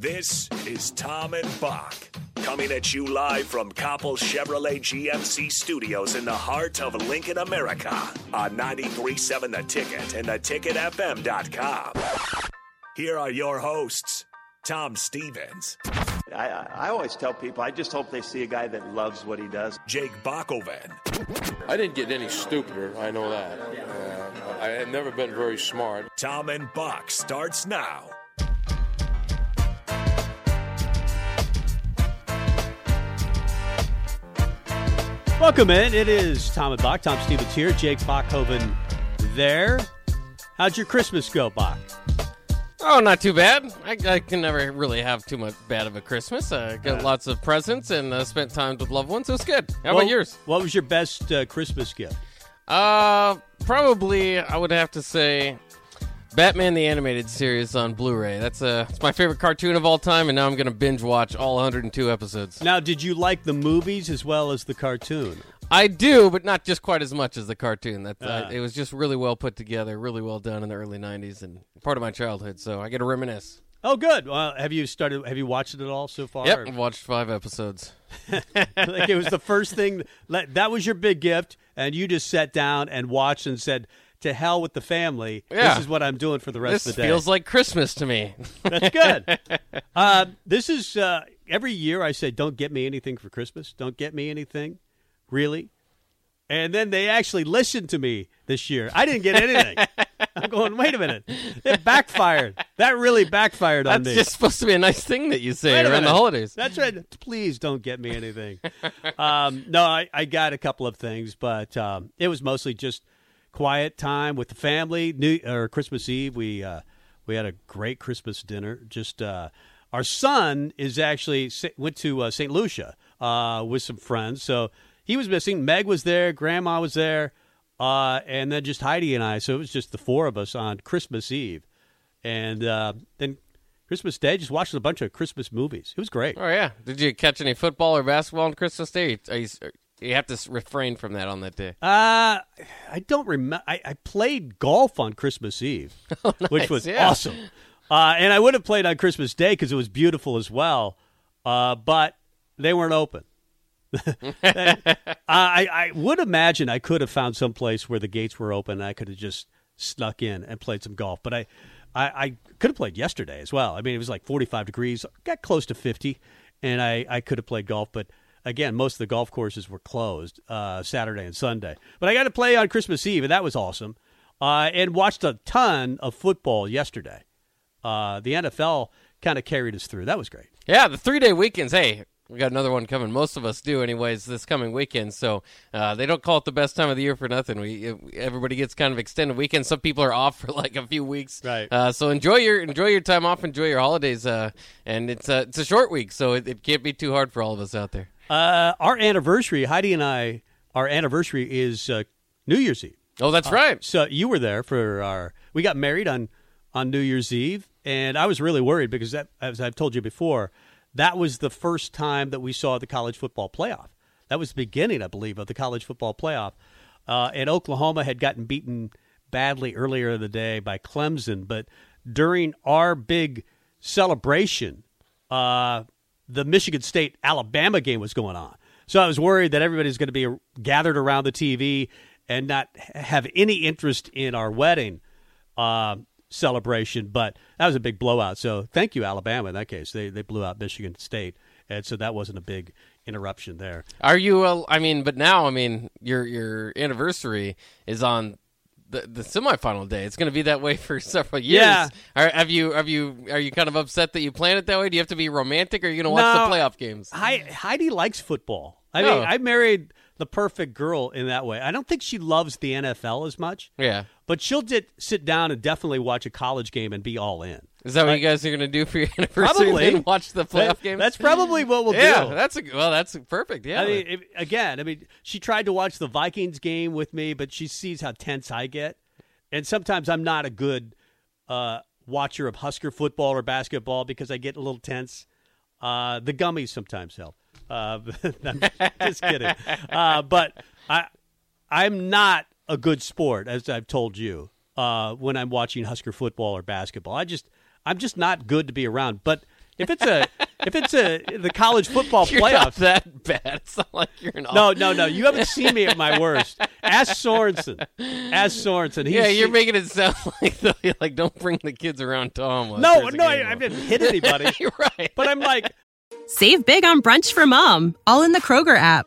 This is Tom and Bock coming at you live from Copple Chevrolet GMC studios in the heart of Lincoln, America on 937 The Ticket and theticketfm.com. Here are your hosts, Tom Stevens, I, I, I always tell people, I just hope they see a guy that loves what he does. Jake Bockoven, I didn't get any stupider, I know that. Uh, I have never been very smart. Tom and Bock starts now. Welcome in. It is Tom and Bock. Tom Stevens here. Jake Bockoven there. How'd your Christmas go, Bock? Oh, not too bad. I, I can never really have too much bad of a Christmas. I got lots of presents and uh, spent time with loved ones. It was good. How What- about yours? What was your best uh, Christmas gift? Uh, probably I would have to say Batman the Animated Series on Blu-ray. That's uh, it's my favorite cartoon of all time, and now I'm gonna binge watch all 102 episodes. Now, did you like the movies as well as the cartoon? I do, but not just quite as much as the cartoon. That uh, Ah. it was just really well put together, really well done in the early '90s, and part of my childhood. So I get to reminisce. Oh, good. Well, have you started? Have you watched it at all so far? Yep, I've watched five episodes. like it was the first thing that that was your big gift, and you just sat down and watched and said, "To hell with the family. Yeah. This is what I'm doing for the rest This of the day." feels like Christmas to me. That's good. uh, this is uh, every year I say, "Don't get me anything for Christmas. Don't get me anything." Really? And then they actually listened to me this year. I didn't get anything. I'm going, wait a minute. It backfired. That really backfired on me. That's me. just supposed to be a nice thing that you say around the holidays. That's right. Please don't get me anything. um, no, I, I got a couple of things, but um, it was mostly just quiet time with the family. New or Christmas Eve, we uh, we had a great Christmas dinner. Just uh, our son is actually went to uh, St. Lucia uh, with some friends, so he was missing. Meg was there, Grandma was there, uh, and then just Heidi and I. So it was just the four of us on Christmas Eve, and uh, then Christmas Day, just watching a bunch of Christmas movies. It was great. Oh yeah. Did you catch any football or basketball on Christmas Day? Are you, you have to refrain from that on that day. Uh, I don't remember. I, I played golf on Christmas Eve, which was Oh, yeah. awesome. Uh, and I would have played on Christmas Day because it was beautiful as well. Uh, but they weren't open. I, I would imagine I could have found some place where the gates were open and I could have just snuck in and played some golf. But I, I, I could have played yesterday as well. I mean, it was like 45 degrees, got close to 50, and I, I could have played golf. But again, most of the golf courses were closed uh, Saturday and Sunday. But I got to play on Christmas Eve, and that was awesome. Uh, and watched a ton of football yesterday. Uh, the NFL kind of carried us through. That was great. Yeah, the three day weekends. Hey, we got another one coming. Most of us do, anyways, this coming weekend. So uh, they don't call it the best time of the year for nothing. We everybody gets kind of extended weekends. Some people are off for like a few weeks. Right. Uh, so enjoy your enjoy your time off. Enjoy your holidays. Uh, and it's a it's a short week, so it, it can't be too hard for all of us out there. Uh, our anniversary, Heidi and I, our anniversary is uh, New Year's Eve. Oh, that's right. So you were there for our. We got married on on New Year's Eve, and I was really worried because that, as I've told you before, that was the first time that we saw the college football playoff. That was the beginning, I believe, of the college football playoff. Uh, and Oklahoma had gotten beaten badly earlier in the day by Clemson, but during our big celebration, uh, the Michigan State Alabama game was going on. So I was worried that everybody's going to be gathered around the TV and not have any interest in our wedding uh, celebration. But that was a big blowout. So thank you, Alabama. In that case, they they blew out Michigan State, and so that wasn't a big interruption there. Are you? Uh, I mean, but now, I mean, your your anniversary is on the the semifinal day. It's going to be that way for several years. Yeah. Are, have you? Have you? Are you kind of upset that you plan it that way? Do you have to be romantic, or are you going to watch No. the playoff games? Hei- Heidi likes football. I Oh. mean, I married the perfect girl in that way. I don't think she loves the NFL as much. Yeah. But she'll sit down and definitely watch a college game and be all in. Is that what you guys are going to do for your anniversary? Probably. then? watch the playoff That- games. That's probably what we'll yeah, do. Yeah, that's a well, that's perfect. Yeah, I mean, if, again, I mean, she tried to watch the Vikings game with me, but she sees how tense I get, and sometimes I'm not a good uh, watcher of Husker football or basketball because I get a little tense. Uh, the gummies sometimes help. Uh, I'm just kidding. Uh, but I, I'm not a good sport, as I've told you, uh, when I'm watching Husker football or basketball. I just, I'm just not good to be around. But if it's a, if it's a the college football you're not playoffs, that bad. It's not like you're an no, no, no. You haven't seen me at my worst. Ask Sorensen. Ask Sorensen. He's, Yeah, you're making it sound like though, like don't bring the kids around Tom. no, no. I, I didn't hit anybody. You're right. But I'm like, Save big on brunch for mom, all in the Kroger app.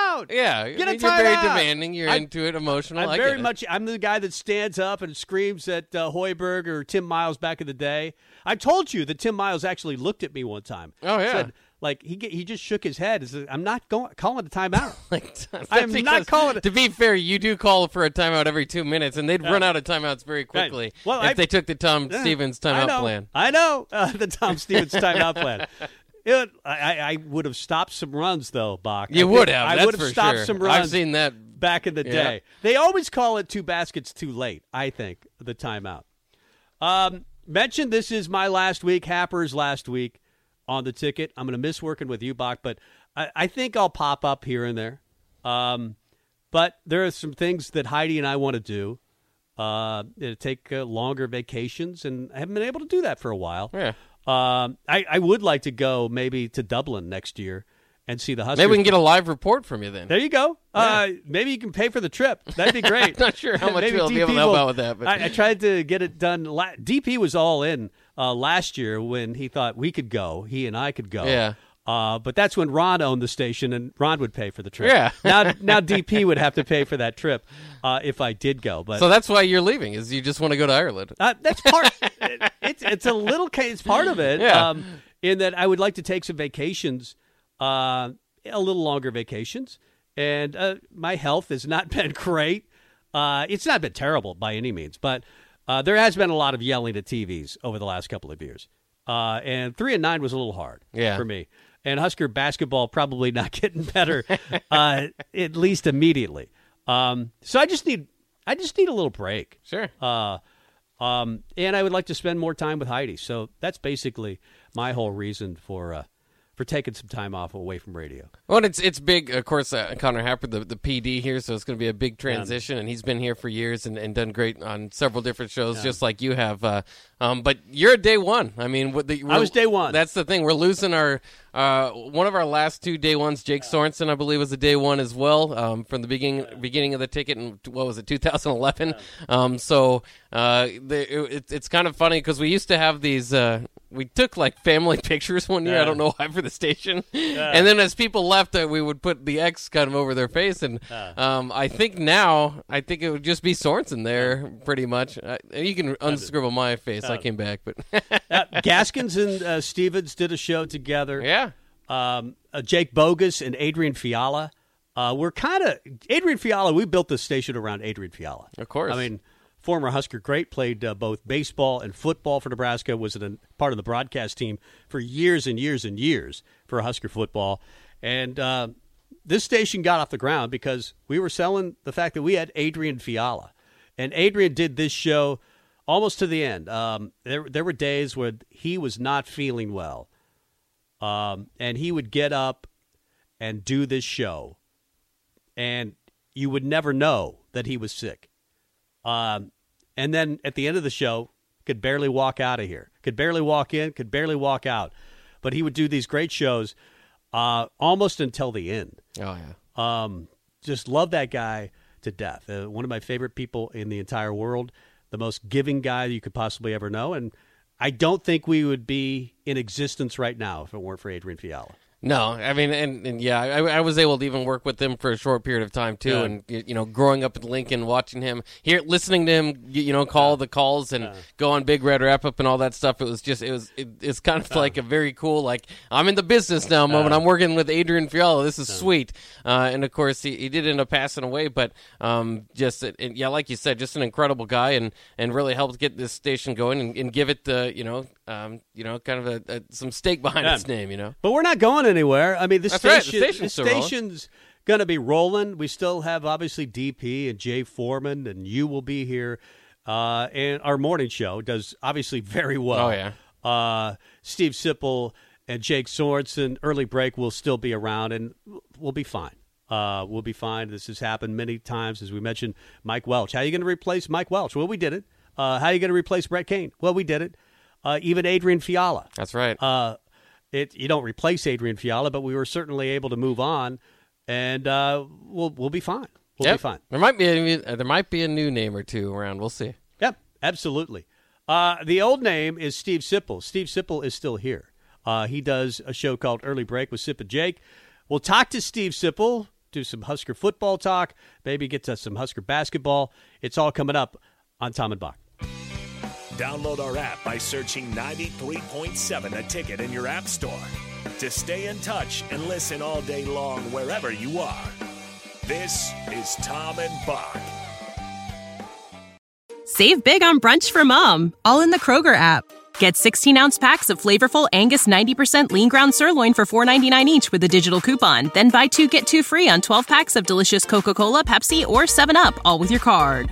Yeah, Get I a mean, you're very timeout. demanding. You're I- into it, emotional. I'm I very get it. much. I'm the guy that stands up and screams at uh, Hoiberg or Tim Miles back in the day. I told you that Tim Miles actually looked at me one time. Oh, yeah. Said, like he he just shook his head. said, I'm not going calling a timeout. Like, I am not calling it- To be fair, you do call for a timeout every two minutes, and they'd run out of timeouts very quickly Well, if I- they took the Tom Yeah, Stevens I timeout know, plan. I know uh, the Tom Stevens timeout plan. It, I, I would have stopped some runs though, Bock. You I would have. I would have stopped sure. some runs. I've seen that. back in the Yeah. day. They always call it two baskets too late. I think the timeout. Um, mentioned this is my last week, Happer's last week on the ticket. I'm going to miss working with you, Bock, but I, I think I'll pop up here and there. Um, but there are some things that Heidi and I want to do. Uh, take uh, longer vacations, and I haven't been able to do that for a while. Yeah. Um, I, I would like to go maybe to Dublin next year and see the Huskers. Maybe we can get a live report from you then. There you go. Uh, maybe you can pay for the trip. That'd be great. Not sure how much we'll be able to help will- out with that, but- I, I tried to get it done. La- DP was all in uh, last year when he thought we could go. He and I could go. Yeah. Uh, but that's when Ron owned the station, and Ron would pay for the trip. Yeah. now, now DP would have to pay for that trip uh, if I did go. But So that's why you're leaving, is you just want to go to Ireland. uh, that's part. it, it's it's a little. It's part of it. Yeah. Um, in that I would like to take some vacations, uh, a little longer vacations, and uh, my health has not been great. Uh, it's not been terrible by any means, but uh, there has been a lot of yelling at TVs over the last couple of years. Uh, and three and nine was a little hard Yeah. for me. And Husker basketball probably not getting better, uh, at least immediately. Um, so I just need, I just need a little break. Sure. Uh, um, and I would like to spend more time with Heidi. So that's basically my whole reason for uh, for taking some time off away from radio. Well, it's it's big, of course. Uh, Connor Happer, the, the PD here, so it's going to be a big transition, and he's been here for years and, and done great on several different shows, just like you have. Uh, um, but you're a day one. I mean, what the, I was day one. That's the thing. We're losing our uh, one of our last two day ones. Jake Sorensen, I believe, was a day one as well um, from the beginning beginning of the ticket. in what was it, 2011? Um, so uh, the, it, it's kind of funny because we used to have these. Uh, we took like family pictures one year. I don't know why for the station, and then as people left, uh, we would put the X kind of over their face. And um, I think now, I think it would just be Sorensen there, pretty much. Uh, you can unscribble my face. I came back, but Uh, Gaskins and uh, Stevens did a show together. yeah, Um, uh, Jake Bogus and Adrian Fiala. Uh, we're kind of Adrian Fiala. We built this station around Adrian Fiala. Of course. I mean, former Husker great, played uh, both baseball and football for Nebraska. Was a part of the broadcast team for years and years and years for Husker football. And uh, this station got off the ground because we were selling the fact that we had Adrian Fiala, and Adrian did this show almost to the end. Um, there, there were days where he was not feeling well, um, and he would get up and do this show, and you would never know that he was sick. Um, and then at the end of the show, could barely walk out of here, could barely walk in, could barely walk out. But he would do these great shows uh, almost until the end. oh yeah. Um, just love that guy to death. Uh, one of my favorite people in the entire world, the most giving guy you could possibly ever know. And I don't think we would be in existence right now if it weren't for Adrian Fiala. No, I mean, and, and yeah, I, I, was able to even work with him for a short period of time too, yeah. and you know, growing up in Lincoln, watching him here, listening to him, you know, call yeah. the calls and yeah. go on Big Red Wrap Up and all that stuff. It was just, it was, it, it's kind of like a very cool, like I'm in the business now moment. I'm working with Adrian Fiala. This is sweet, uh, and of course he, he did end up passing away, but um, just it, yeah, like you said, just an incredible guy, and and really helped get this station going and, and give it the you know um, you know, kind of a, a, some stake behind yeah. its name, you know. But we're not going anywhere. I mean, the That's station, right. the station's, the station's going to be rolling. We still have obviously DP and Jay Foreman, and you will be here. Uh, and our morning show does obviously very well. Oh yeah. Uh, Steve Sipple and Jake Sorensen. Early break will still be around, and we'll be fine. Uh, we'll be fine. This has happened many times, as we mentioned. Mike Welch. How are you going to replace Mike Welch? Well, we did it. Uh, how are you going to replace Brett Kane? Well, we did it uh, even Adrian Fiala. That's right. Uh, it you don't replace Adrian Fiala, but we were certainly able to move on, and uh, we'll we'll be fine. We'll yep. be fine. There might be a, there might be a new name or two around. We'll see. Yep, absolutely. Uh, the old name is Steve Sipple. Steve Sipple is still here. Uh, he does a show called Early Break with Sip and Jake. We'll talk to Steve Sipple, do some Husker football talk, maybe get to some Husker basketball. It's all coming up on Tom and Bock. Download our app by searching 93.7 a ticket in your app store to stay in touch and listen all day long wherever you are. This is Tom and Bock. Save big on brunch for mom, all in the Kroger app. Get 16 ounce packs of flavorful Angus 90% lean ground sirloin for $4.99 each with a digital coupon. Then buy two get two free on 12 packs of delicious Coca Cola, Pepsi, or 7UP, all with your card.